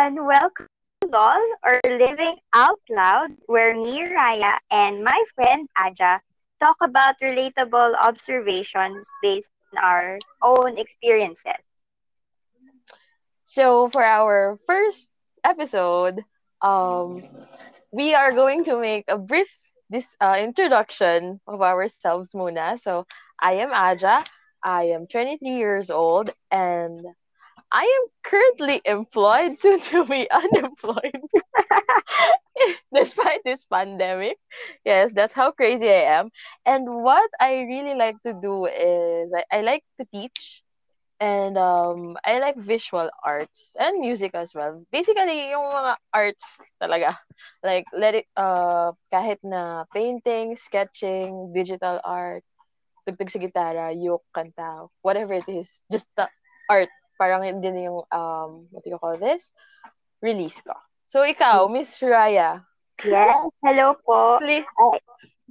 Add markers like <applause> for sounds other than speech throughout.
everyone. Welcome to LOL or Living Out Loud, where me, Raya, and my friend Aja talk about relatable observations based on our own experiences. So for our first episode, um, we are going to make a brief this uh, introduction of ourselves muna. So I am Aja. I am 23 years old and I am currently employed, <laughs> soon to be unemployed, <laughs> despite this pandemic. Yes, that's how crazy I am. And what I really like to do is I, I like to teach and um, I like visual arts and music as well. Basically, yung mga arts talaga. Like, let it, uh, kahit na painting, sketching, digital art, tugtog sa gitara, yuk, kanta, whatever it is. Just the art parang hindi na yung, um, what do you call this? Release ko. So, ikaw, Miss Raya. Yes, hello po. Please. I,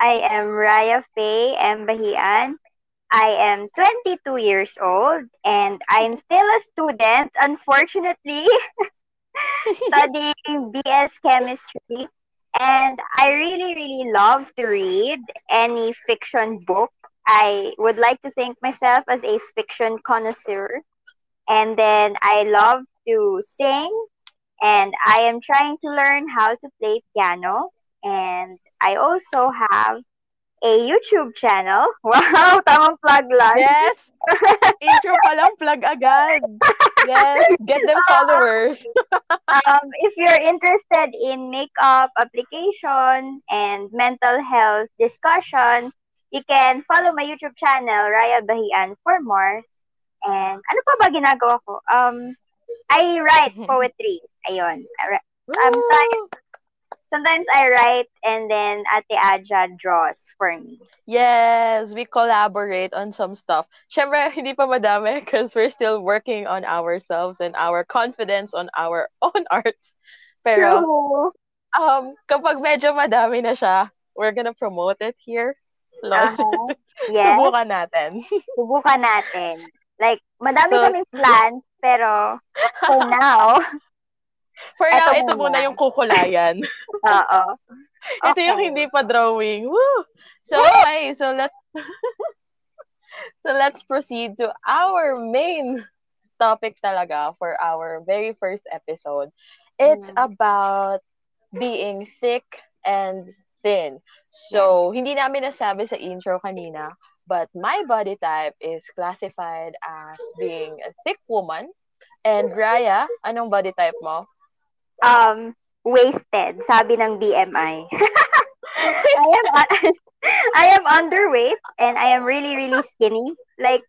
I am Raya Faye M. Bahian. I am 22 years old and I'm still a student, unfortunately, <laughs> studying BS Chemistry. And I really, really love to read any fiction book. I would like to think myself as a fiction connoisseur. And then I love to sing and I am trying to learn how to play piano. And I also have a YouTube channel. <laughs> Wow, tamang plug lang. Yes. <laughs> Intro pa lang, plug agad. Yes, get them followers. <laughs> um, if you're interested in makeup application and mental health discussions, you can follow my YouTube channel, Raya Bahian, for more. And ano pa ba ginagawa ko? Um, I write <laughs> poetry. Ayun. Sometimes, sometimes I write and then Ate Aja draws for me. Yes, we collaborate on some stuff. Siyempre, hindi pa madami <laughs> because we're still working on ourselves and our confidence on our <laughs> own arts. Pero, True. um, kapag medyo madami na siya, we're gonna promote it here. Lord. Uh-huh. Yes. Subukan natin. Subukan natin. Like, madami So- kaming plans, pero for now, <laughs> For now, Ito ito muna yung kukulayan. <laughs> oo. <laughs> Ito yung Okay. hindi pa drawing. Woo! So, okay. So, let's so let's proceed to our main topic talaga for our very first episode. It's Mm. about being thick and thin. So, hindi namin nasabi sa intro kanina, but my body type is classified as being a thick woman. And Raya, anong body type mo? Um, wasted, sabi ng BMI. <laughs> I am <laughs> I am underweight and I am really really skinny, like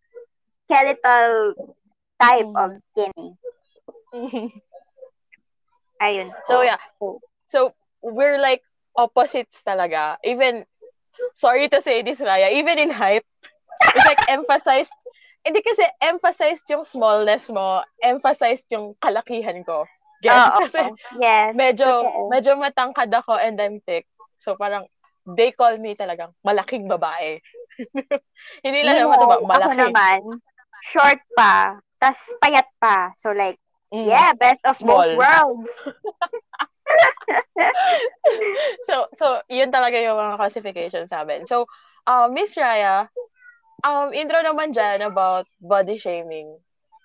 skeletal type of skinny. <laughs> Ayun. po. So, yeah. So, So, we're like opposites talaga. Even, sorry to say this, Raya, even in height, it's like emphasized, hindi kasi emphasized yung smallness mo, emphasized yung kalakihan ko. Gets? oo, kasi oo. yes. medyo, totoo. medyo matangkad ako and I'm thick. So, parang, they call me talagang malaking babae. <laughs> hindi lang naman Meanwhile, mataba, Ako malaki. naman, short pa, tas payat pa. So like, Mm. yeah, best of both Small. worlds. <laughs> <laughs> so, so, yun talaga yung mga classifications namin. So, uh, Miss Raya, um, intro naman dyan about body shaming.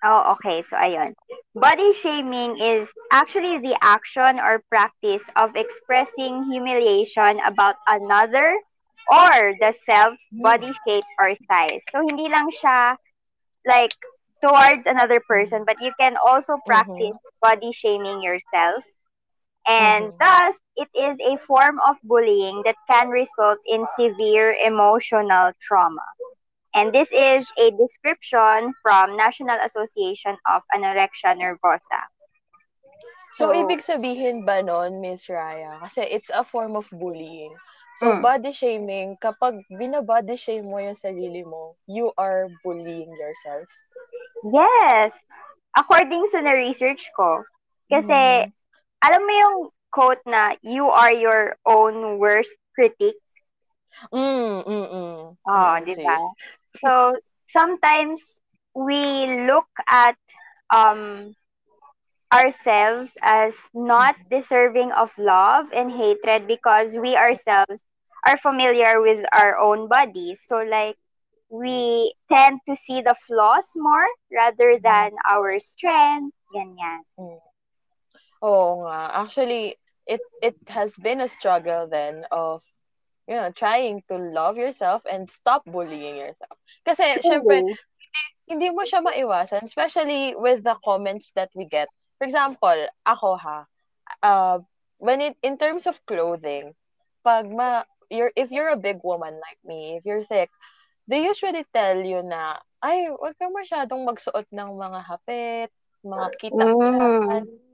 Oh, okay. So, ayun. Body shaming is actually the action or practice of expressing humiliation about another or the self's body shape or size. So, hindi lang siya like towards another person, but you can also practice body shaming yourself. And Mhm. thus, it is a form of bullying that can result in severe emotional trauma. And this is a description from National Association of Anorexia Nervosa. So, So- ibig sabihin ba nun, Miss Raya? Kasi it's a form of bullying. So, Mm. body shaming, kapag binabody shame mo yung sarili mo, you are bullying yourself. Yes! According sa na-research ko, kasi Mm. Alam mo yung quote na, you are your own worst critic? Mm, mm, mm. Oh, Mm, di ba? So, sometimes we look at um ourselves as not deserving of love and hatred because we ourselves are familiar with our own bodies. So like we tend to see the flaws more rather than our strengths, ganyan. Mm. Oo nga. Actually, it it has been a struggle then of you know, trying to love yourself and stop bullying yourself. Kasi, True. syempre, hindi, hindi mo siya maiwasan, especially with the comments that we get. For example, ako ha, uh, when it, in terms of clothing, pag ma, you're, if you're a big woman like me, if you're thick, they usually tell you na, ay, wag ka masyadong magsuot ng mga hapit, mga kita Mm.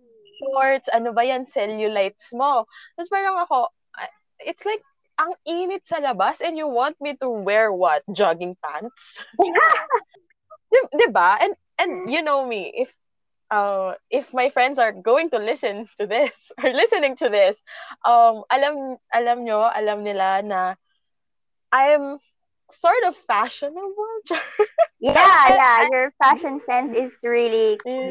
Shorts, ano ba yan, cellulites mo. Tapos parang ako, I- it's like, ang init sa labas and you want me to wear what? Jogging pants? <laughs> di, di ba? And, and you know me, if uh, if my friends are going to listen to this <laughs> or listening to this, um, alam alam nyo, alam nila na I'm sort of fashionable. <laughs> Yeah, yeah. Your fashion sense is really Mm.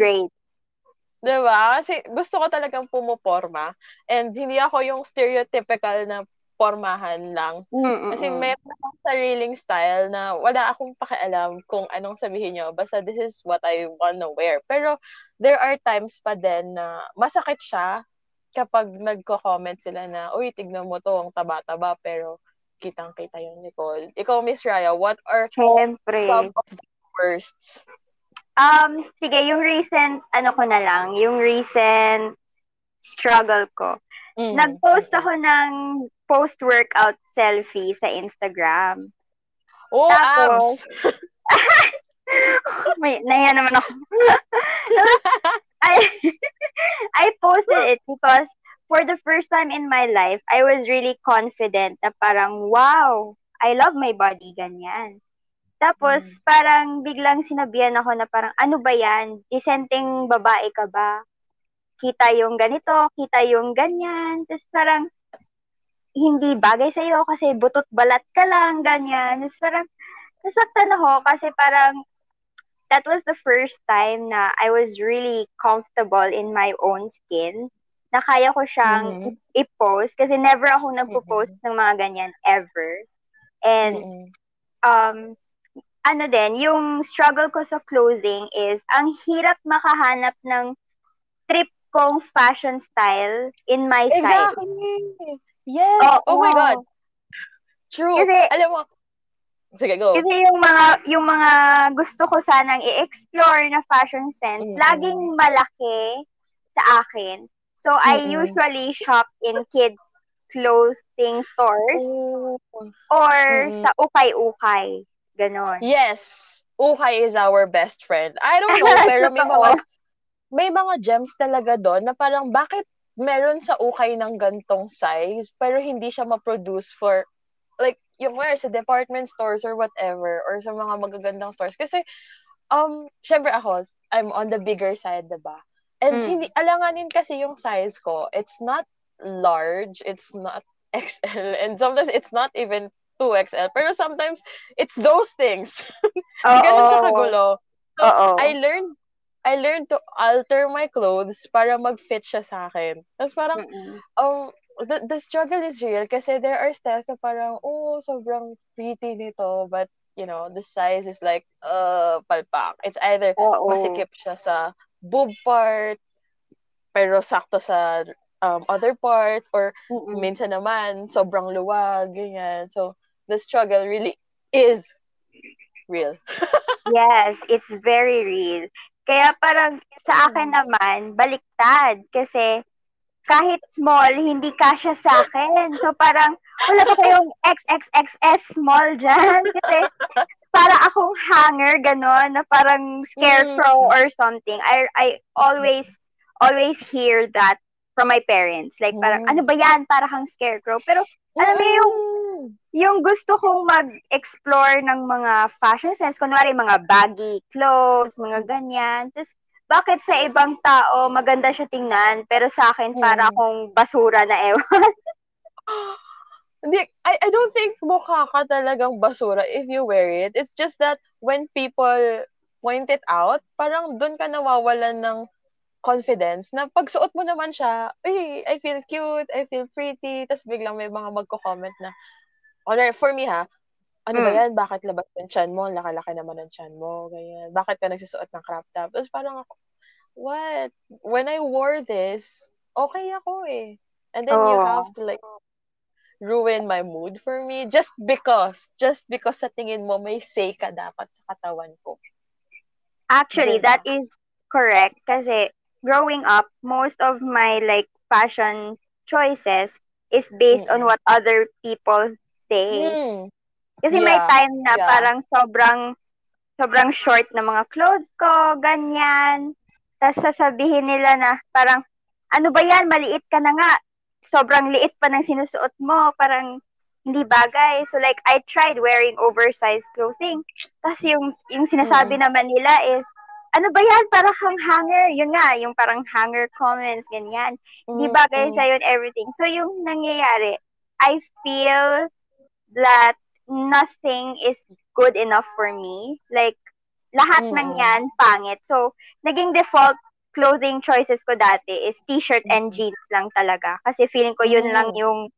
Great. Diba? Kasi gusto ko talagang pumuporma. And hindi ako yung stereotypical na pormahan lang. Kasi Mm-mm. meron akong sariling style na wala akong pakialam kung anong sabihin nyo. Basta this is what I wanna wear. Pero there are times pa din na masakit siya kapag nagko-comment sila na, uy, tignan mo to, ang taba-taba, pero kitang-kita yung Nicole. Ikaw, Miss Raya, what are Siyempre. some of the worsts? Um, sige, yung recent, ano ko na lang, yung recent struggle ko. Mm. Nag-post ako ng post-workout selfie sa Instagram. Oh, Tapos, abs! <laughs> May, nahiya naman ako. <laughs> Tapos, I, <laughs> I posted it because for the first time in my life, I was really confident na parang, wow, I love my body, ganyan. Tapos, Mm. parang biglang sinabihan ako na parang, ano ba yan? Disenteng babae ka ba? Kita yung ganito, kita yung ganyan. Tapos parang, hindi bagay sa'yo kasi butot balat ka lang, ganyan. Tapos parang, nasaktan ako kasi parang, that was the first time na I was really comfortable in my own skin. Na kaya ko siyang Mhm. i-post kasi never ako nagpo-post ng mga ganyan ever. And Mm-mm. um ano din, yung struggle ko sa clothing is ang hirap makahanap ng trip kong fashion style in my size. Exactly. Yes. Oo. oh my God. True. Kasi- Alam mo, sige, go. Kasi yung mga yung mga gusto ko sanang i-explore na fashion sense, Mm-mm. laging malaki sa akin. So I Mm-mm. usually shop in kid clothing stores Oh. or Mm-mm. sa ukay-ukay. Ganon. Yes. Ukay is our best friend. I don't know, <laughs> pero may mga may mga gems talaga doon na parang bakit meron sa ukay ng gantong size pero hindi siya ma-produce for like yung where sa department stores or whatever or sa mga magagandang stores kasi um syempre ako I'm on the bigger side diba and Mm. hindi alanganin kasi yung size ko it's not large it's not <laughs> XL and sometimes it's not even 2XL pero sometimes it's those things <laughs> ganun siya kagulo so Oo. I learned I learned to alter my clothes para mag-fit siya sa akin. Tapos parang, Mm-mm. um, the, the struggle is real kasi there are styles na parang, oh, sobrang pretty nito, but, you know, the size is like, uh, palpak. It's either Oo. masikip siya sa boob part, pero sakto sa um, other parts, or Mm-mm. minsan naman, sobrang luwag, ganyan. So, the struggle really is real. <laughs> Yes, it's very real. Kaya parang sa akin Mm. naman, baliktad. Kasi kahit small, hindi kasya sa akin. So parang, wala pa kayong XXXS small dyan. <laughs> Kasi para akong hanger, ganon, na parang scarecrow Mm. or something. I, I always, always hear that from my parents. Like parang, Mm. ano ba yan? Para kang scarecrow. Pero alam mo yung Mm. Yung gusto kong mag-explore ng mga fashion sense, kunwari mga baggy clothes, mga ganyan. Tapos, bakit sa ibang tao maganda siya tingnan, pero sa akin para Mm. akong basura na ewan. <laughs> Hindi, I, I don't think mukha ka talagang basura if you wear it. It's just that when people point it out, parang doon ka nawawalan ng confidence na pag suot mo naman siya, uy, I feel cute, I feel pretty, tapos biglang may mga magko-comment na, or for me ha, ano ba Mm. yan, bakit labas yung chan mo, Ang laki-laki naman ng chan mo, ganyan, bakit ka nagsusuot ng crop top, tapos parang ako, what? When I wore this, okay ako eh. And then you Oo. have to like, ruin my mood for me just because, just because sa tingin mo may say ka dapat sa katawan ko. Actually, Diba? that is correct. Kasi growing up, most of my like fashion choices is based on Mm-mm. what other people say. Hmm. Kasi may Yeah, time na yeah. parang sobrang sobrang short na mga clothes ko, ganyan. Tapos sasabihin nila na parang, ano ba yan, maliit ka na nga. Sobrang liit pa ng sinusuot mo. Parang hindi bagay. So like, I tried wearing oversized clothing. Tapos yung, yung sinasabi naman nila is, ano ba yan, parang kang hanger. Yun nga, yung parang hanger comments, ganyan. Hindi bagay Mm-mm. sa'yo and everything. So yung nangyayari, I feel that nothing is good enough for me. Like, lahat ng Mm-mm. yan, pangit. So, naging default clothing choices ko dati is t-shirt and Mm. jeans lang talaga. Kasi feeling ko yun Mm. lang yung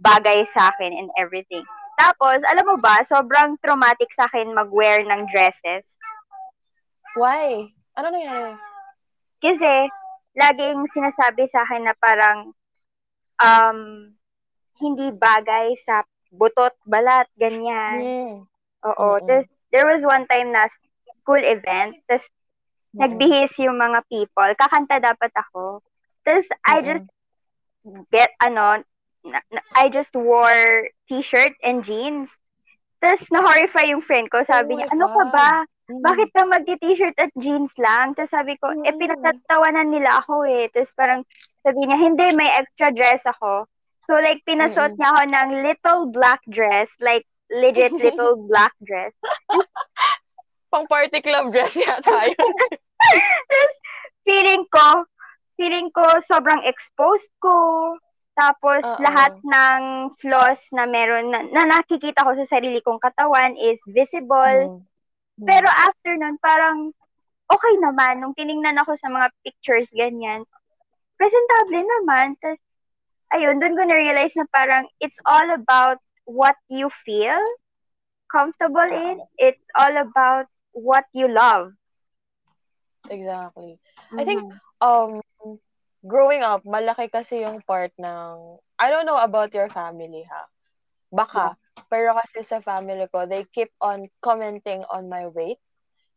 bagay sa akin and everything. Tapos, alam mo ba, sobrang traumatic sa akin mag-wear ng dresses. Why? Ano nangyari? Kasi, laging sinasabi sa akin na parang, um, hindi bagay sa butot, balat, ganyan. Hmm. Oo. Tapos, there was one time na school event, tapos Mm-mm. nagbihis yung mga people. Kakanta dapat ako. Tapos, I Mm-mm. just get, ano, na- na- I just wore t-shirt and jeans. Tapos, na-horrify yung friend ko. Sabi Oh niya, ano ka ba? Mm. Bakit ka magti-t-shirt at jeans lang? Tapos sabi ko, eh, Mm. pinagtatawanan nila ako eh. Tapos parang sabi niya, hindi, may extra dress ako. So like, pinasuot niya ako ng little black dress, like legit little <laughs> black dress. Pang party club dress yata yun. <laughs> Tapos feeling ko, feeling ko sobrang exposed ko. Tapos Oo. lahat ng flaws na meron, na, na nakikita ko sa sarili kong katawan is visible. Mm. Pero after nun, parang okay naman. Nung tiningnan ako sa mga pictures, ganyan, presentable naman. Tapos, ayun, dun ko na-realize na parang it's all about what you feel comfortable in. It's all about what you love. Exactly. I think um growing up, malaki kasi yung part ng I don't know about your family ha. Baka. Pero kasi sa family ko, they keep on commenting on my weight.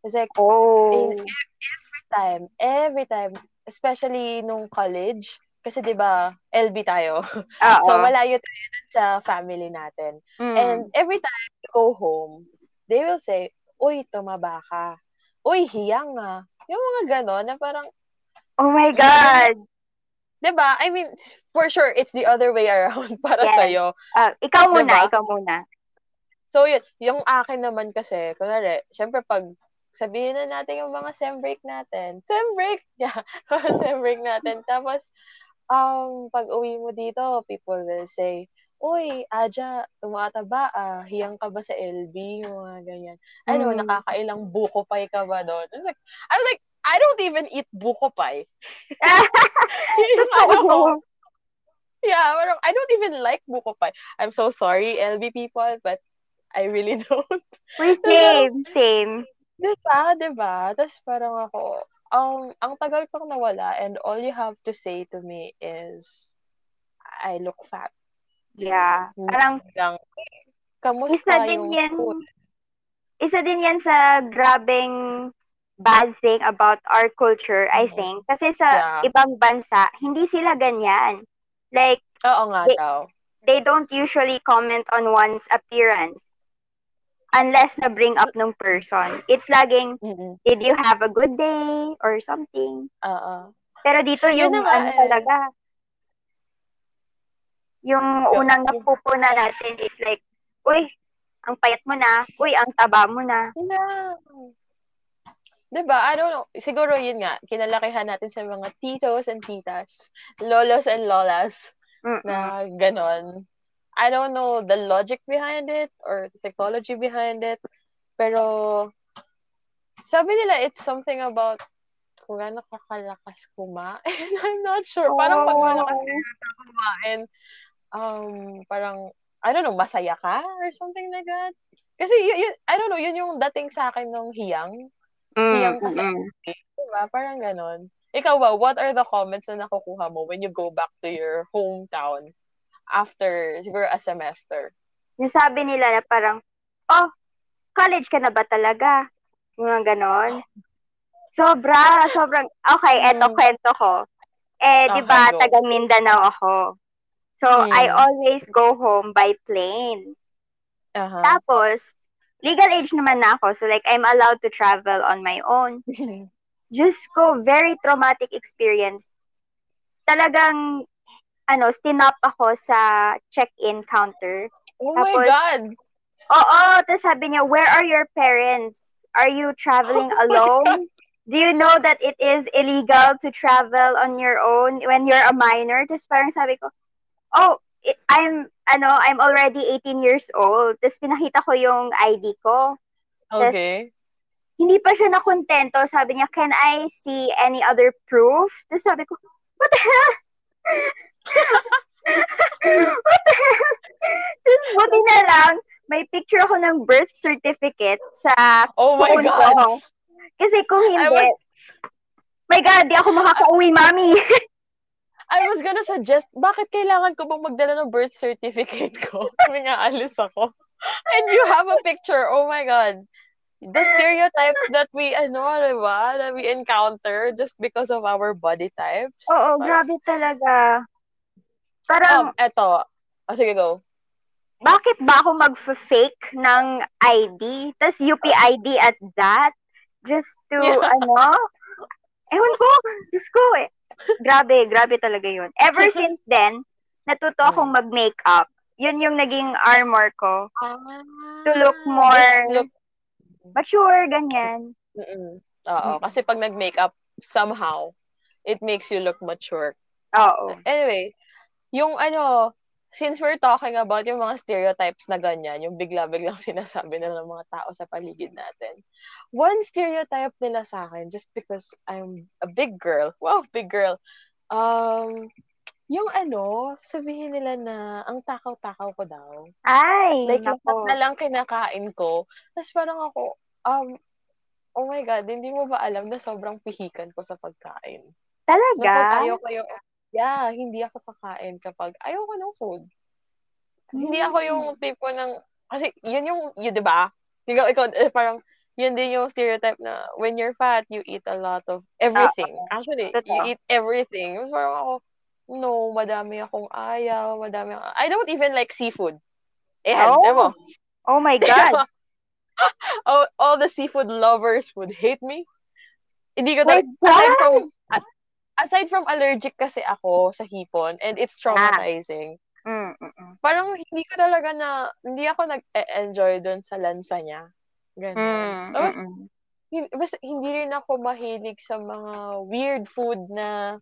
It's like Oh. in every time, every time, especially nung college, kasi 'di ba, LB tayo. Oo. <laughs> so malayo tayo dun sa family natin. Mm. And every time I go home, they will say, "Uy, tumaba ka. Uy, hiyang nga." Yung mga ganon na parang oh my God. 'di ba? I mean, for sure it's the other way around <laughs> para Yes. sa iyo. Ah, ikaw muna, Diba? ikaw muna. So yun, yung akin naman kasi, kunwari, syempre pag sabihin na natin yung mga sem break natin. Sem break! <laughs> Yeah, sem break natin. Tapos, um, pag uwi mo dito, people will say, Uy, Aja, tumataba ah. Hiyang ka ba sa LB? Yung mga ganyan. Ano, Mm. nakakailang buko pie ka ba doon? I was like, I was like, I don't even eat buko pie. Yung ano ko. Yeah, parang I don't even like buko pie. I'm so sorry, LB people, but I really <laughs> don't. Uy, same, same. Diba? Diba? Tapos parang ako, um, ang tagal kong nawala and all you have to say to me is, I look fat. Yeah. Parang, Lang, kamusta isa din yung yan, isa din yan sa grabing bad thing about our culture, I Mhm. think. Kasi sa Yeah. ibang bansa, hindi sila ganyan. Like, Oo nga Di- daw. they don't usually comment on one's appearance unless na bring up ng person. It's laging, Mm-mm. did you have a good day or something? Oo. Pero dito Yun yung nga ano eh. talaga, yung unang napupuna natin is like, uy, ang payat mo na, uy, ang taba mo na. Yeah. Diba? I don't know. Siguro yun nga, kinalakihan natin sa mga titos and titas, lolos and lolas, Mm-mm. na ganon. I don't know the logic behind it or the psychology behind it. Pero, sabi nila it's something about kung gaano kakalakas kumain. <laughs> I'm not sure. Parang pag malakas ka kumain, um, parang, I don't know, masaya ka or something like that. Kasi, yun, yun, I don't know, yun yung dating sa akin ng hiyang. Mm, hiyang kasi, mm. diba? Parang ganon. Ikaw ba, what are the comments na nakukuha mo when you go back to your hometown after siguro a semester? Yung sabi nila na parang, oh, college ka na ba talaga? Mga ganon. Sobra, sobrang, okay, eto Mm. kwento ko. Eh, di Okay, ba, taga Mindanao ako. So, Mm. I always go home by plane. Uh-huh. Tapos, legal age naman na ako. So, like, I'm allowed to travel on my own. <laughs> Diyos ko, very traumatic experience. Talagang, ano, stinop ako sa check-in counter. oh my Tapos, God! Oo, tapos sabi niya, where are your parents? Are you traveling <laughs> Oh my alone? Do you know that it is illegal to travel on your own when you're a minor? Tapos parang sabi ko, oh, I'm, ano, I'm already 18 years old. Tapos pinakita ko yung ID ko. Okay. Hindi pa siya nakontento. Sabi niya, can I see any other proof? Tapos sabi ko, what the hell? <laughs> what the hell? Tapos buti na lang, may picture ako ng birth certificate sa Oh my phone God! ko. Kasi kung I hindi, was- my God, di ako makaka-uwi, mami. I was gonna suggest, bakit kailangan ko bang magdala ng birth certificate ko? <laughs> Kung nga alis ako. And you have a picture. Oh my God. The stereotypes that we, ano, diba, that we encounter just because of our body types. Oo, Parang- grabe talaga. Um, Parang, eto. Oh, sige, go. bakit ba ako mag-fake ng ID? Tapos UPID at that? Just to, Yeah. <laughs> ano? Ewan ko, Diyos ko eh. Grabe, grabe talaga yun. Ever <laughs> since then, natuto akong Mm. mag-makeup. Yun yung naging armor ko. To look Ah, more- Look, Mature, ganyan. mm Oo, Mm. kasi pag nag-makeup, somehow, it makes you look mature. Oo. Anyway, yung ano, since we're talking about yung mga stereotypes na ganyan, yung bigla-biglang <laughs> sinasabi na ng mga tao sa paligid natin. One stereotype nila sa akin, just because I'm a big girl, wow, big girl, um, yung ano, sabihin nila na ang takaw-takaw ko daw. Ay, Like, nako. na lang kinakain ko. Tapos parang ako, um, oh my God, hindi mo ba alam na sobrang pihikan ko sa pagkain? Talaga? ayaw ko yung, yeah, hindi ako kakain kapag ayaw ko ng food. Hindi ako yung Hmm. tipo ng, kasi yun yung, yun, di ba? Ikaw, ikaw, eh, parang, yun din yung stereotype na when you're fat, you eat a lot of everything. Actually, Totoo. you eat everything. Tapos parang ako, no, madami akong ayaw, madami akong, I don't even like seafood. Ayan, Oh, mo. Oh my <laughs> God. all, all the seafood lovers would hate me. Hindi ko talaga, aside from, aside from allergic kasi ako sa hipon and it's traumatizing. Mm, mm, mm. Parang hindi ko talaga na, hindi ako nag-enjoy doon sa lansa niya. Ganun. Mm, Tapos, mm, mm. hin- basta hindi rin ako mahilig sa mga weird food na,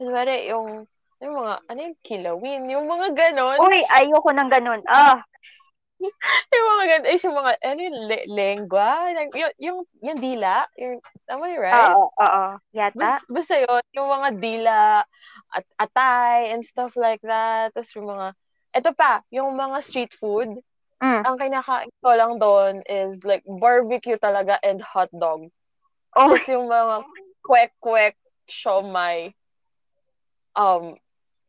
kunwari, yung, yung mga, ano yung kilawin, yung mga ganon. Uy, ayoko ng ganun. Ah, <laughs> Yung mga ganun, ay, yung mga, ano yung le- lengua, yung, yung, yung, yung dila, yung, tama yun, right? oo, oo. Yata. Basta, basta yun, yung mga dila, at atay, and stuff like that. Tapos yung mga, eto pa, yung mga street food, Mm. ang kinakain ko lang doon is like barbecue talaga and hot dog. Oh, Tapos yung mga kwek-kwek, siomay, um,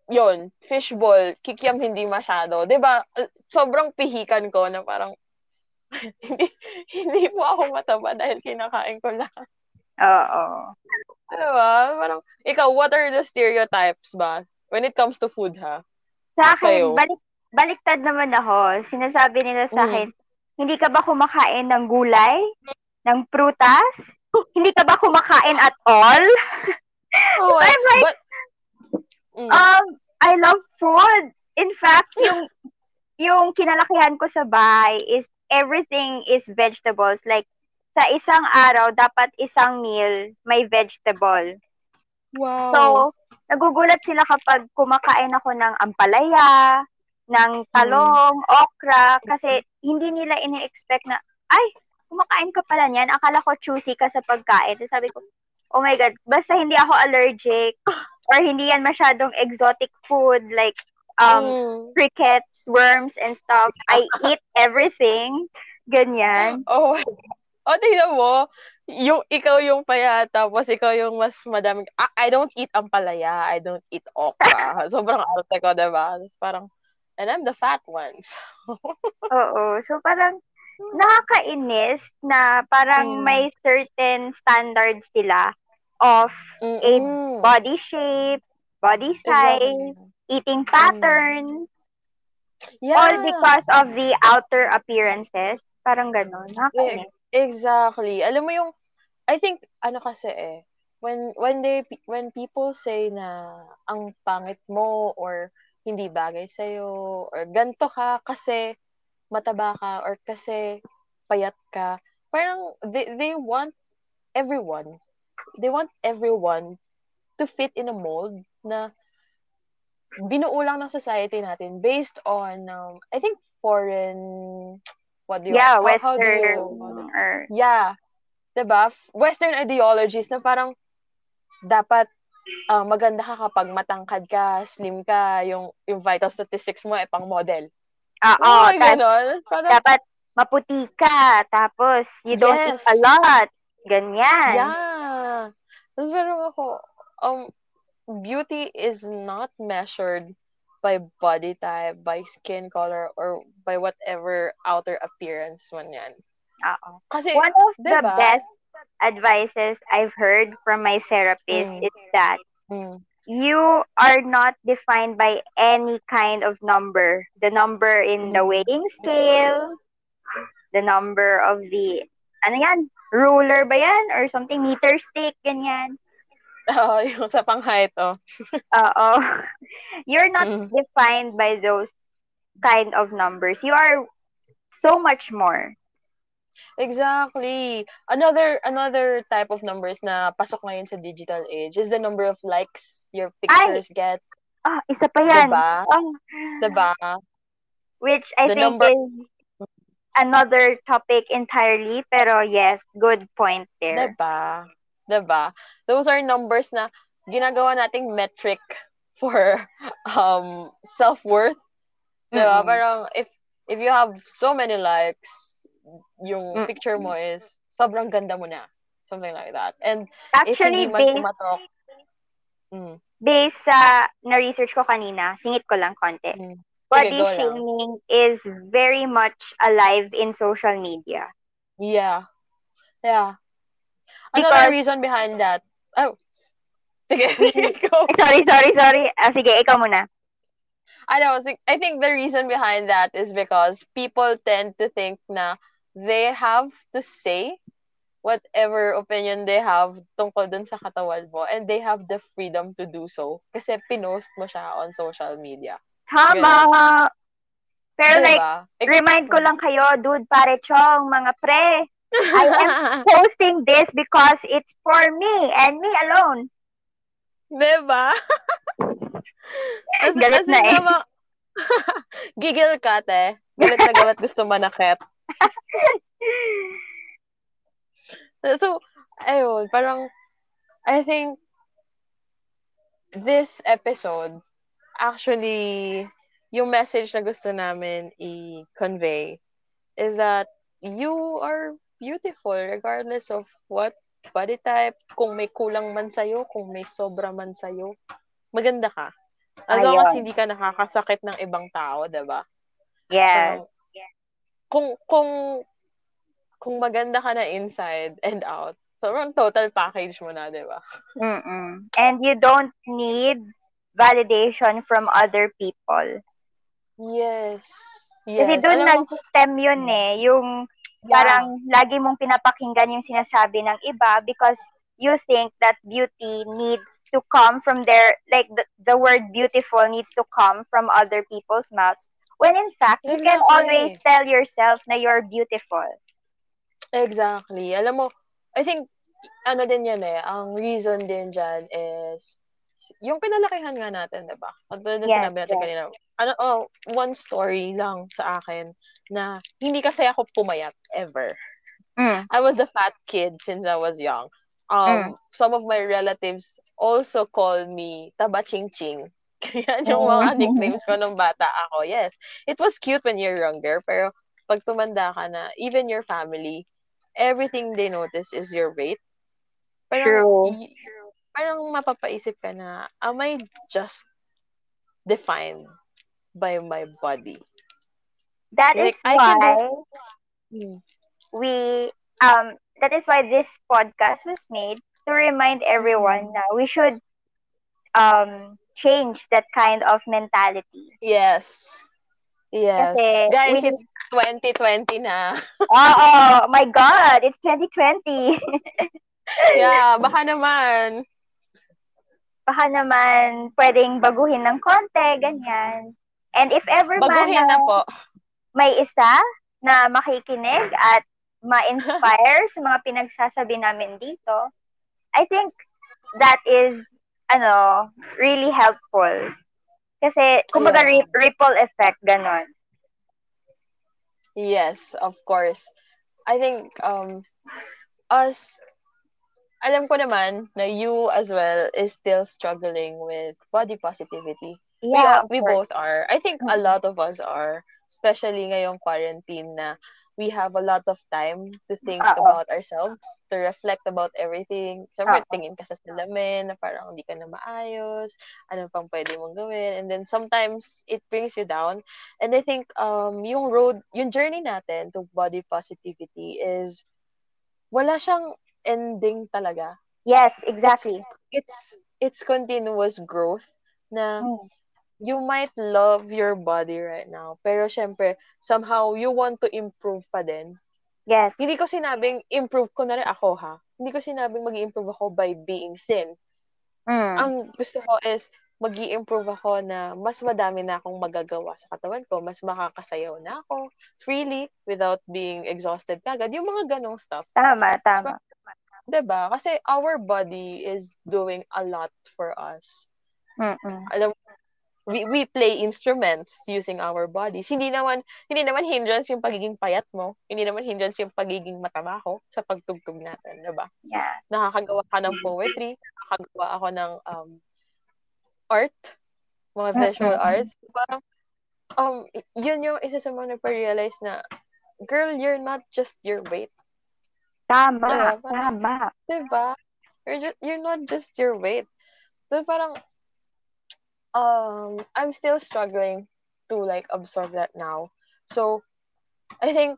yun, fishball, kikiam hindi masyado. ba Sobrang pihikan ko na parang, <laughs> hindi, hindi po ako mataba dahil kinakain ko lahat. oo. Diba? Parang, ikaw, what are the stereotypes ba? When it comes to food, ha? Sa Sa'yo? akin, balik, baliktad naman ako. Sinasabi nila sa Mm. akin, hindi ka ba kumakain ng gulay? Ng prutas? hindi ka ba kumakain at all? Oh, <laughs> I'm like, but, mm, Um, I love food. In fact, yung yung kinalakihan ko sa bahay is everything is vegetables. Like, sa isang araw, dapat isang meal may vegetable. wow. So, nagugulat sila kapag kumakain ako ng ampalaya, ng talong, okra, kasi hindi nila ini-expect na, ay, kumakain ka pala niyan, akala ko choosy ka sa pagkain. Tapos sabi ko, oh my God, basta hindi ako allergic <laughs> or hindi yan masyadong exotic food like um Mm. crickets, worms, and stuff. I <laughs> eat everything. Ganyan. Oh, <laughs> oh, tingnan mo. Yung ikaw yung paya, tapos ikaw yung mas madaming, Ah, I don't eat ampalaya, I don't eat okra. <laughs> Sobrang arte ko, diba? Tapos parang, and I'm the fat ones. Oo. So parang nakakainis na parang Mm. may certain standards sila of Mm-mm. body shape, body size, Exactly. eating patterns, Yeah. all because of the outer appearances. Parang ganon. Nakakainis. Exactly. Alam mo yung I think ano kasi eh when when they when people say na ang pangit mo or hindi bagay sa or ganto ka kasi mataba ka or kasi payat ka parang they they want everyone they want everyone to fit in a mold na binuo lang ng society natin based on um, I think foreign what do you Yeah, how, how do Western you or Yeah. 'Di ba? Western ideologies na parang dapat ah, maganda ka kapag matangkad ka, slim ka, yung yung vital statistics mo ay pang model. Oo, oh, ganon. Parang, dapat maputi ka, tapos you don't eat Yes. a lot. Ganyan. yeah. Parang ako, um, beauty is not measured by body type, by skin color, or by whatever outer appearance man yan. Oo. Kasi, One of the best advices I've heard from my therapist Mm. is that mm, you are not defined by any kind of number. The number in the Mm. weighing scale, the number of the, ano yan, ruler ba yan? Or something, meter stick, ganyan. Oo, yung sa pang-height, <laughs> oh. Oo. <laughs> You're not Mm. defined by those kind of numbers. You are so much more. Exactly. Another another type of numbers na pasok ngayon sa digital age is the number of likes your pictures get, Ah, isa pa yan. diba? Oh, Diba? which I The think number- is another topic entirely. Pero yes, good point there. Diba? Diba? Those are numbers na ginagawa nating metric for um self-worth. Diba? Mm-mm. Parang if if you have so many likes, yung Mm. picture mo is sobrang ganda mo na. Something like that. And if Actually, hindi man based, mm, based sa na-research ko kanina, singit ko lang konti. mm. Body shaming is very much alive in social media. Yeah. Yeah. Another Because- reason behind that. Oh. Sige, <laughs> <laughs> go. Sorry, sorry, sorry. Ah, sige, ikaw muna. I know. I think the reason behind that is because people tend to think na they have to say whatever opinion they have tungkol dun sa katawan mo and they have the freedom to do so kasi pinost mo siya on social media. Tama! Pero like, Diba? remind ko lang kayo, dude, pare, chong, mga pre, I am <laughs> posting this because it's for me and me alone. Diba? As, <laughs> Galit as na eh. naman, <laughs> gigil ka, te. Galit na galit gusto manakit. So, ayun, parang, I think, this episode, actually, yung message na gusto namin i-convey is that you are beautiful regardless of what body type, kung may kulang man sa'yo, kung may sobra man sa'yo, maganda ka. As long as hindi ka nakakasakit ng ibang tao, ba? Yes. So, kung kung kung maganda ka na inside and out, sobrang total package mo na, 'di ba? Mm-mm. And you don't need validation from other people. Yes. Yes. Kasi doon nag-stem yun eh. Yung yeah. parang lagi mong pinapakinggan yung sinasabi ng iba because you think that beauty needs to come from their, like the, the word beautiful needs to come from other people's mouths. When in fact, you can Exactly. always tell yourself na you're beautiful. Exactly. Alam mo, I think, ano din yan eh, ang reason din dyan is, yung pinalakihan nga natin, di ba? Katulad na Yes, sinabi natin yes. kanina. Ano, oh, one story lang sa akin na hindi kasi ako pumayat ever. Mm. I was a fat kid since I was young. um, mm. some of my relatives also call me Taba Ching Ching. <laughs> Yan yung mga oh. nicknames ko nung bata ako. Yes, it was cute when you're younger, pero pag tumanda ka na, even your family, everything they notice is your weight. Parang, True. Y- parang mapapaisip ka na, am I just defined by my body? That like, is why hmm. we um that is why this podcast was made to remind everyone that we should um change that kind of mentality. Yes. Yes. Kasi Guys, we, it's 2020 na. <laughs> oh, my God, it's 2020. yeah, baka naman. Baka naman pwedeng baguhin ng konti, ganyan. And if ever baguhin man na po. may isa na makikinig at ma-inspire sa mga pinagsasabi namin dito, I think that is ano, really helpful. Kasi, kumbaga, yeah. ripple effect, ganon. Yes, of course. I think, um, us, alam ko naman na you as well is still struggling with body positivity. Yeah, we, we both are. I think a lot of us are, especially ngayong quarantine na we have a lot of time to think Uh-oh. about ourselves, to reflect about everything. Siyempre, Uh-oh. tingin ka sa salamin na parang hindi ka na maayos, ano pang pwede mong gawin. And then sometimes it brings you down. And I think um yung road, yung journey natin to body positivity is wala siyang ending talaga. Yes, exactly. It's it's, it's continuous growth na mm you might love your body right now, pero syempre, somehow, you want to improve pa din. Yes. Hindi ko sinabing improve ko na rin ako, ha? Hindi ko sinabing mag improve ako by being thin. Mm. Ang gusto ko is, mag improve ako na mas madami na akong magagawa sa katawan ko, mas makakasayaw na ako freely without being exhausted kagad. Yung mga ganong stuff. Tama, tama. So, diba? Kasi our body is doing a lot for us. Mm-mm. Alam we, we play instruments using our bodies. Hindi naman hindi naman hindrance yung pagiging payat mo. Hindi naman hindrance yung pagiging mataba ko sa pagtugtog natin, 'di ba? Yeah. Nakakagawa ka ng poetry, nakakagawa ako ng um art, mga visual mm-hmm. arts. Parang um yun yung isa sa mga nagpa-realize na girl, you're not just your weight. Tama, diba? tama. Diba? You're, just, you're not just your weight. So parang um I'm still struggling to like absorb that now. So I think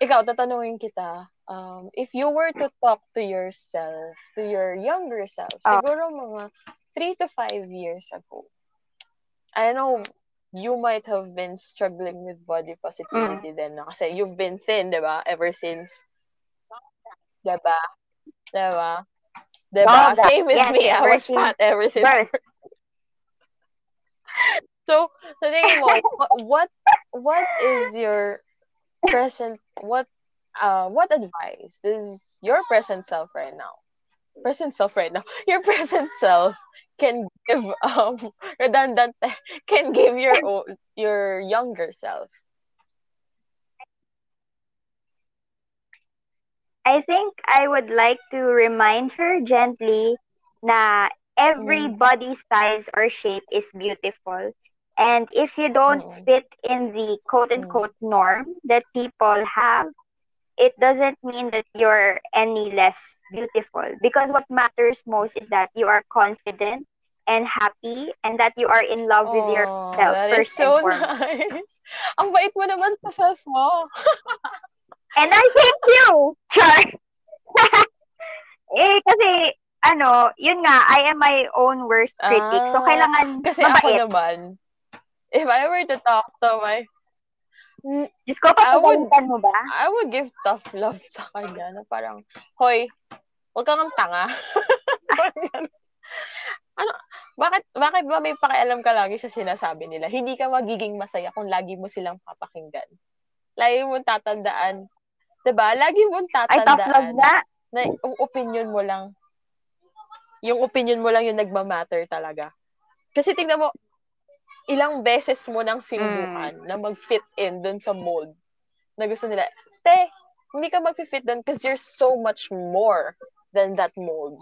ikaw tatanungin kita um if you were to talk to yourself, to your younger self, uh, siguro mga 3 to 5 years ago. I know you might have been struggling with body positivity mm. then na kasi you've been thin, 'di ba? Ever since 'di ba? 'Di ba? 'Di ba? Same with yes, me. I was fat ever since birth. <laughs> so, sa tingin mo, what what is your present what uh what advice does your present self right now present self right now <laughs> your present self can give um redundant <laughs> can give your your younger self I think I would like to remind her gently na every mm. body size or shape is beautiful. And if you don't mm. fit in the quote unquote mm. norm that people have, it doesn't mean that you're any less beautiful. Because what matters most is that you are confident and happy and that you are in love oh, with yourself that first is so <laughs> nice. Ang bait mo naman sa self mo. <laughs> and I thank you. <laughs> Char. eh, kasi ano, yun nga, I am my own worst critic. so, ah, kailangan kasi mabait. ako naman, if I were to talk to my Diyos ko, papagalitan mo ba? I would give tough love sa kanya. Na parang, hoy, huwag kang tanga. <laughs> ano, bakit, bakit ba may pakialam ka lagi sa sinasabi nila? Hindi ka magiging masaya kung lagi mo silang papakinggan. Lagi mo tatandaan. Diba? Lagi mo tatandaan. Ay, tough love na. Na yung opinion mo lang yung opinion mo lang yung nagmamatter talaga. Kasi tingnan mo, ilang beses mo nang sinubukan mm. na mag-fit in dun sa mold na gusto nila. Te, hindi ka mag-fit dun because you're so much more than that mold.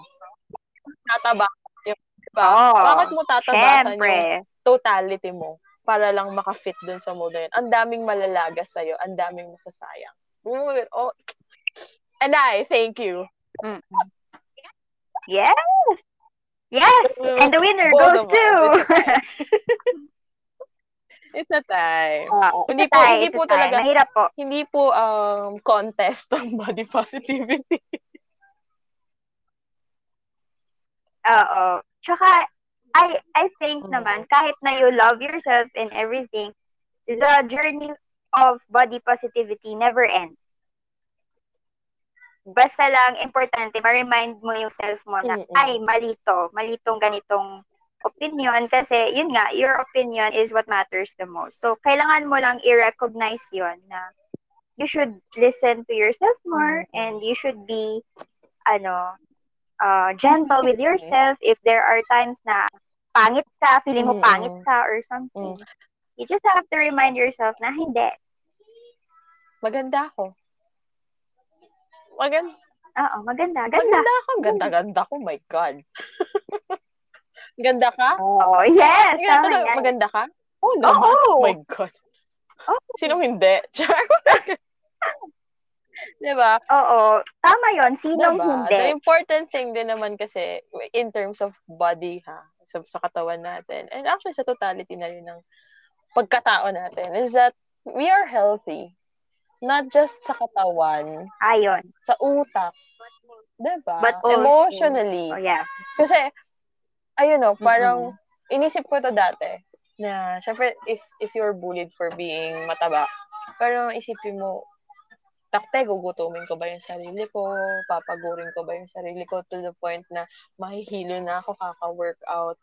Tataba. Yung, diba? Oo, Bakit mo tatabasan Siyempre. yung totality mo para lang makafit dun sa mold na yun? Ang daming malalagas sa'yo. Ang daming masasayang. Oh, and I, thank you. Mm. Yes. Yes. And the winner Both goes to. It's a time. Oo, <laughs> Hindi po- tayo, hindi po tayo. talaga- Mahirap po. Hindi po um, contest <laughs> ang body positivity. Oo. Tsaka, I, I think Mm. naman, kahit na you love yourself and everything, the journey of body positivity never ends. Basta lang, importante, ma-remind mo yung self mo na, Mm-mm. ay, malito, malitong ganitong opinion kasi, yun nga, your opinion is what matters the most. So, kailangan mo lang i-recognize yon na you should listen to yourself more and you should be, ano, uh, gentle with yourself if there are times na pangit ka, feeling mo pangit ka or something. You just have to remind yourself na hindi. Maganda ako. Maganda. Oo, maganda. Ganda. Maganda ako. Ganda-ganda ko. My God. <laughs> Ganda ka? Oo, yes. Maganda, Tama yan. maganda ka? Oo naman. Oo. Oh my God. Oo. Sinong hindi? <laughs> Char. diba? Oo, tama yon Sinong diba? hindi? The important thing din naman kasi in terms of body ha, sa, sa katawan natin, and actually sa totality na rin ng pagkatao natin, is that we are healthy. Not just sa katawan, Ayon. sa utak. Diba? But also- Emotionally. Oh, yeah. Kasi, ayun o, parang, inisip ko to dati, na, syempre, if, if you're bullied for being mataba, parang isipin mo, takte, gugutumin ko ba yung sarili ko? Papagurin ko ba yung sarili ko to the point na mahihilo na ako kaka-workout?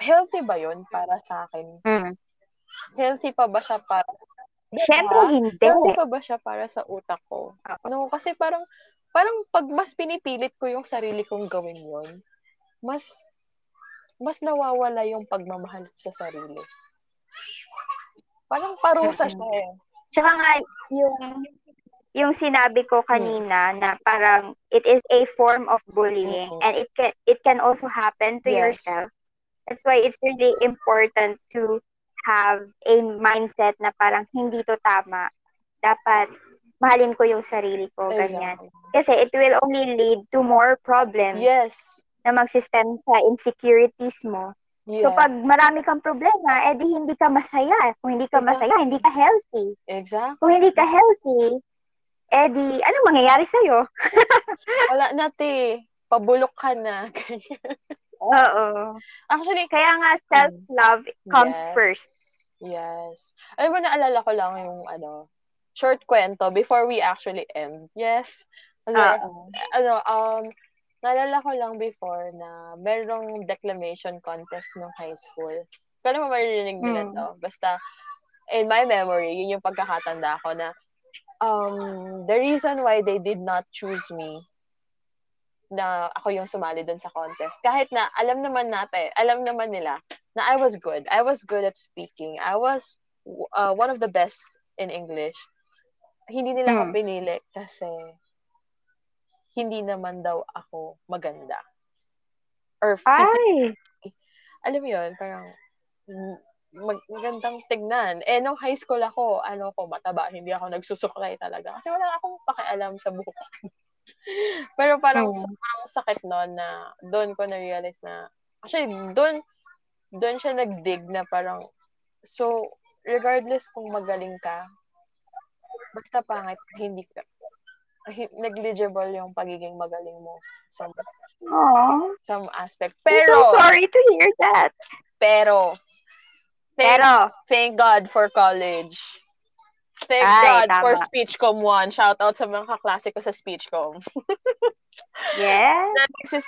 Healthy ba yun para sa akin? Mm. Healthy pa ba siya para Diba? Siyempre hindi. Healthy pa ba siya para sa utak ko? No, kasi parang, parang pag mas pinipilit ko yung sarili kong gawin yon mas, mas nawawala yung pagmamahal ko sa sarili. Parang parusa siya eh. Tsaka nga, yung, yung sinabi ko kanina na parang it is a form of bullying Mm-mm. and it can it can also happen to Yes. yourself. That's why it's really important to have a mindset na parang hindi to tama. Dapat mahalin ko yung sarili ko, ganyan. Exactly. Kasi it will only lead to more problems Yes. na magsistem sa insecurities mo. Yes. So pag marami kang problema, edi hindi ka masaya. Kung hindi ka masaya, hindi ka healthy. exactly. Kung hindi ka healthy, edi ano mangyayari sa'yo? <laughs> Wala na, te. Pabulok ka na. <laughs> Oo. Actually, Kaya nga self-love comes Yes. first. Yes. Alam mo, naalala ko lang yung, ano, short kwento before we actually end. Yes. Kasi, Oo. ano, um, naalala ko lang before na merong declamation contest nung high school. Kala mo maririnig nila Mm. to. Basta, in my memory, yun yung pagkakatanda ko na um, the reason why they did not choose me na ako yung sumali dun sa contest. Kahit na alam naman natin, alam naman nila na I was good. I was good at speaking. I was uh, one of the best in English. Hindi nila ako Hmm. pinili kasi hindi naman daw ako maganda. Or physically. Ay! Alam mo yun, parang mag- magandang tignan. Eh, nung high school ako, ano ko, mataba. Hindi ako nagsusuklay talaga. Kasi wala akong pakialam sa buhok. <laughs> Pero parang Hmm. sobrang sakit noon na doon ko na-realize na, actually, doon, doon siya nag-dig na parang, so, regardless kung magaling ka, basta pangit, hindi ka, negligible yung pagiging magaling mo sa Aww. some aspect. I'm Pero, so sorry to hear that. pero, thank, Pero, thank God for college. Thank Ay, God tama. for Speechcom 1. Shout out sa mga kaklase ko sa Speechcom. <laughs> yes,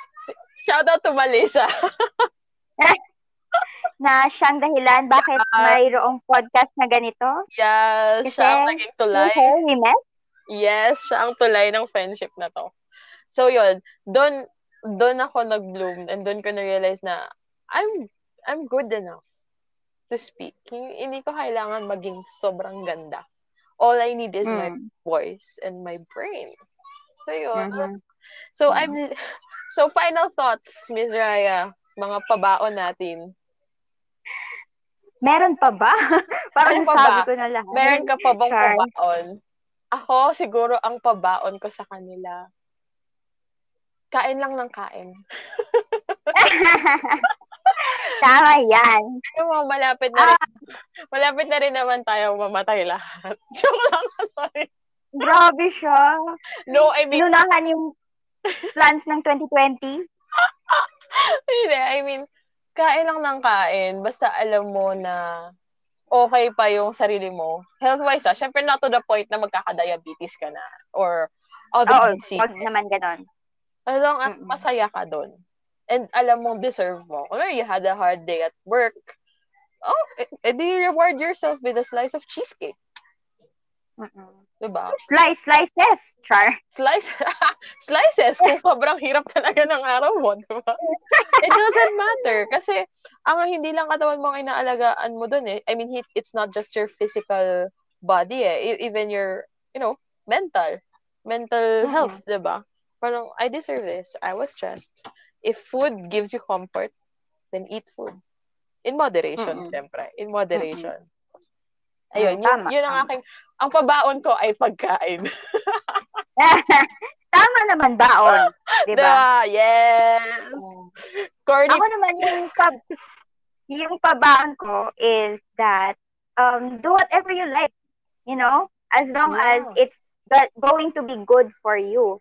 Shout out to Malisa. <laughs> na siyang dahilan bakit Ah. mayroong podcast na ganito. yes, Kasi, siya ang naging tulay. We met. Yes, siya ang tulay ng friendship na to. So yun, doon doon ako nag-bloom and doon ko na-realize na I'm I'm good enough to speak. Hindi ko kailangan maging sobrang ganda. All I need is my Mm. voice and my brain. So, yun. Mhm. So, Mhm. I'm, <laughs> so, final thoughts, Miss Raya, mga pabaon natin. Meron pa ba? <laughs> Parang Ano pa sabi ba? ko na lahat. Meron ka pa bang Char. pabaon? Ako, siguro, ang pabaon ko sa kanila, kain lang ng kain. <laughs> Tama yan. Ano mo, malapit na rin, malapit na rin naman tayo mamatay lahat. <laughs> Joke lang, sorry. Grabe siya. No, I mean, Inunahan yung plans ng 2020. <laughs> Hindi, I mean, kain lang ng kain. Basta alam mo na okay pa yung sarili mo. Health-wise, ah. Siyempre, not to the point na magkaka-diabetes ka na. Or other Oo, disease. wag naman ganon. As long as masaya ka doon. And alam mong deserve mo. Kung you had a hard day at work, oh, eh, edi reward yourself with a slice of cheesecake. Mm-mm. Diba? Slice, slices. Char. Slice, <laughs> slices kung sobrang hirap talaga ng araw mo, di ba? It doesn't matter kasi ang hindi lang katawan mo ang inaalagaan mo dun eh. I mean, it- it's not just your physical body eh. E- Even your, you know, mental. Mental Mhm. health, di ba? Parang, I deserve this. I was stressed. If food gives you comfort, then eat food. In moderation, Mm-mm. siyempre. In moderation. Ayun, Mm, yun, tama, yun ang tama. aking, ang pabaon ko ay pagkain. <laughs> Tama naman baon. Di ba? Yes! Corny Ako naman yung pab yung pabaon ko is that um do whatever you like, you know, as long as Yeah. it's go- going to be good for you.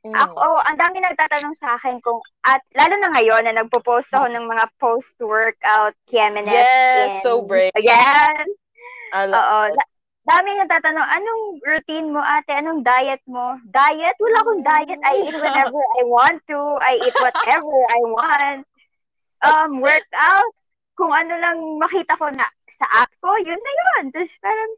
Mm. Ako, ang dami nagtatanong sa akin kung at lalo na ngayon na nagpo-post ako ng mga post-workout KMNS Yes, in so brave. Again. I love Oo. it. Da- dami nagtatanong, anong routine mo ate? Anong diet mo? Diet? Wala akong diet. I eat whenever I want to. I eat whatever I want. Um, workout? Kung ano lang makita ko na sa app ko, yun na yun. Tapos parang,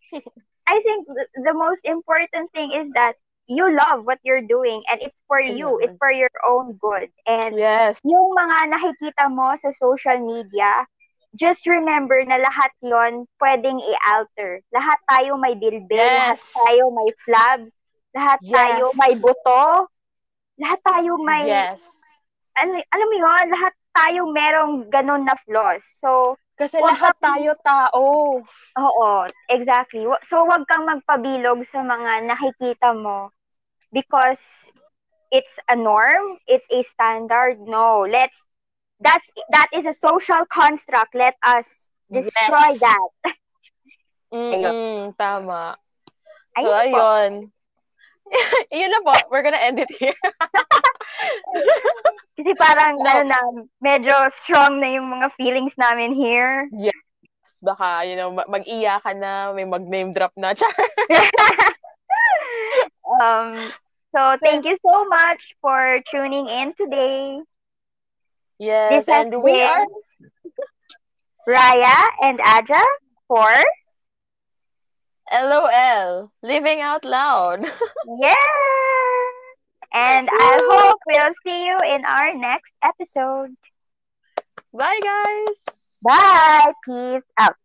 I think the most important thing is that you love what you're doing and it's for you. It's for your own good. And Yes. yung mga nakikita mo sa social media, just remember na lahat yon pwedeng i-alter. Lahat tayo may dilbil, Yes. lahat tayo may flabs, lahat Yes. tayo may buto, lahat tayo may, Yes. ano, alam mo yun, lahat tayo merong ganun na flaws. So, Kasi Wag lahat tayo tao. oo, exactly. So, wag kang magpabilog sa mga nakikita mo because it's a norm, it's a standard. No, let's, that's, that is a social construct. Let us destroy Yes. that. Mm, tama. So, Ayun po. <laughs> Yun na po. We're gonna end it here. <laughs> Kasi parang, No. ano na, medyo strong na yung mga feelings namin here. Baka, you know, ma- mag-iyakan na, may mag-name drop na. <laughs> Char. Um, so, thank you so much for tuning in today. Yes, This and we are Raya and Aja for LOL, living out loud. <laughs> Yeah! And I hope we'll see you in our next episode. Bye, guys. Bye! Peace out.